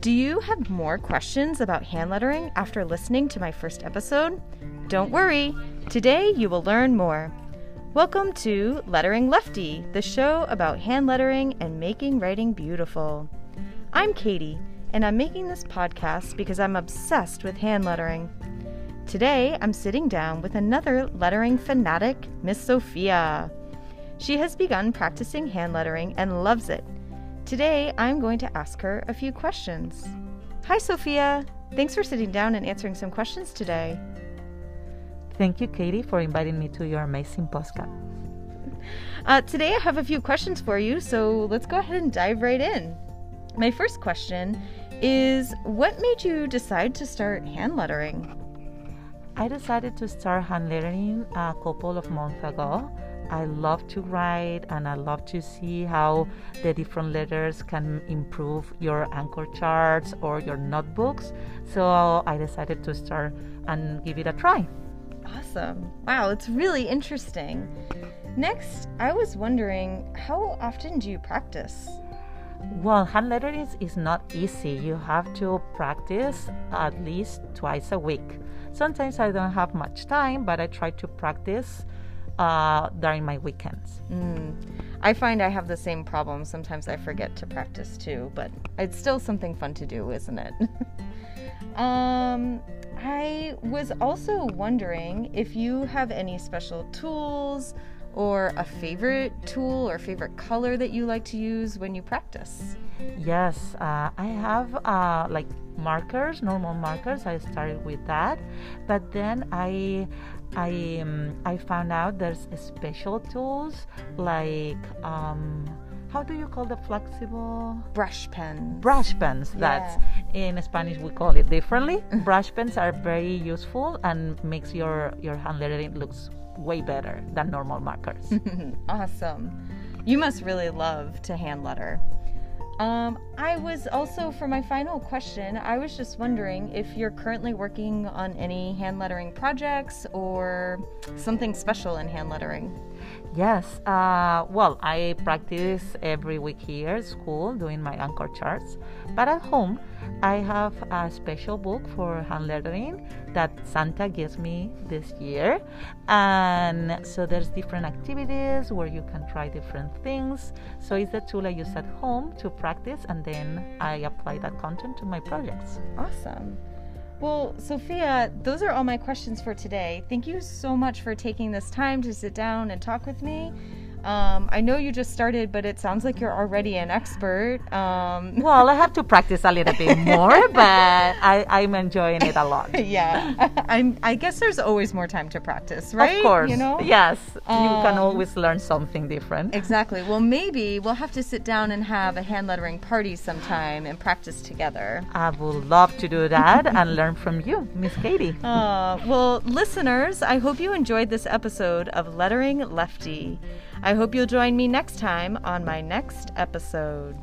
Do you have more questions about hand lettering after listening to my first episode? Don't worry, today you will learn more. Welcome to Lettering Lefty, the show about hand lettering and making writing beautiful. I'm Katy, and I'm making this podcast because I'm obsessed with hand lettering. Today, I'm sitting down with another lettering fanatic, Miss Sophia. She has begun practicing hand lettering and loves it. Today, I'm going to ask her a few questions. Hi, Sophia. Thanks for sitting down and answering some questions today. Thank you, Katy, for inviting me to your amazing podcast. Uh, today, I have a few questions for you, so let's go ahead and dive right in. My first question is What made you decide to start hand lettering? I decided to start hand lettering a couple of months ago. I love to write and I love to see how the different letters can improve your anchor charts or your notebooks. So I decided to start and give it a try. Awesome. Wow, it's really interesting. Next, I was wondering how often do you practice? Well, hand lettering is, is not easy. You have to practice at least twice a week. Sometimes I don't have much time, but I try to practice uh, during my weekends. Mm. I find I have the same problem. Sometimes I forget to practice too, but it's still something fun to do, isn't it? um, I was also wondering if you have any special tools or a favorite tool or favorite color that you like to use when you practice? Yes, uh, I have uh, like markers, normal markers. I started with that, but then I I um, I found out there's special tools like um, how do you call the flexible brush pens? Brush pens. Yeah. That's in Spanish we call it differently. brush pens are very useful and makes your your handwriting looks way better than normal markers. awesome. You must really love to hand letter. Um, I was also, for my final question, I was just wondering if you're currently working on any hand lettering projects or something special in hand lettering. Yes. Uh, well, I practice every week here at school doing my anchor charts, but at home I have a special book for hand lettering that Santa gives me this year, and so there's different activities where you can try different things. So it's a tool I use at home to practice, and then I apply that content to my projects. Awesome. Well, Sophia, those are all my questions for today. Thank you so much for taking this time to sit down and talk with me. Um, I know you just started, but it sounds like you're already an expert. Um. Well, I have to practice a little bit more, but I, I'm enjoying it a lot. yeah, I'm. I guess there's always more time to practice, right? Of course. You know. Yes, um, you can um, always learn something different. Exactly. Well, maybe we'll have to sit down and have a hand lettering party sometime and practice together. I would love to do that and learn from you, Miss Katy. Uh, well, listeners, I hope you enjoyed this episode of Lettering Lefty. I hope you'll join me next time on my next episode.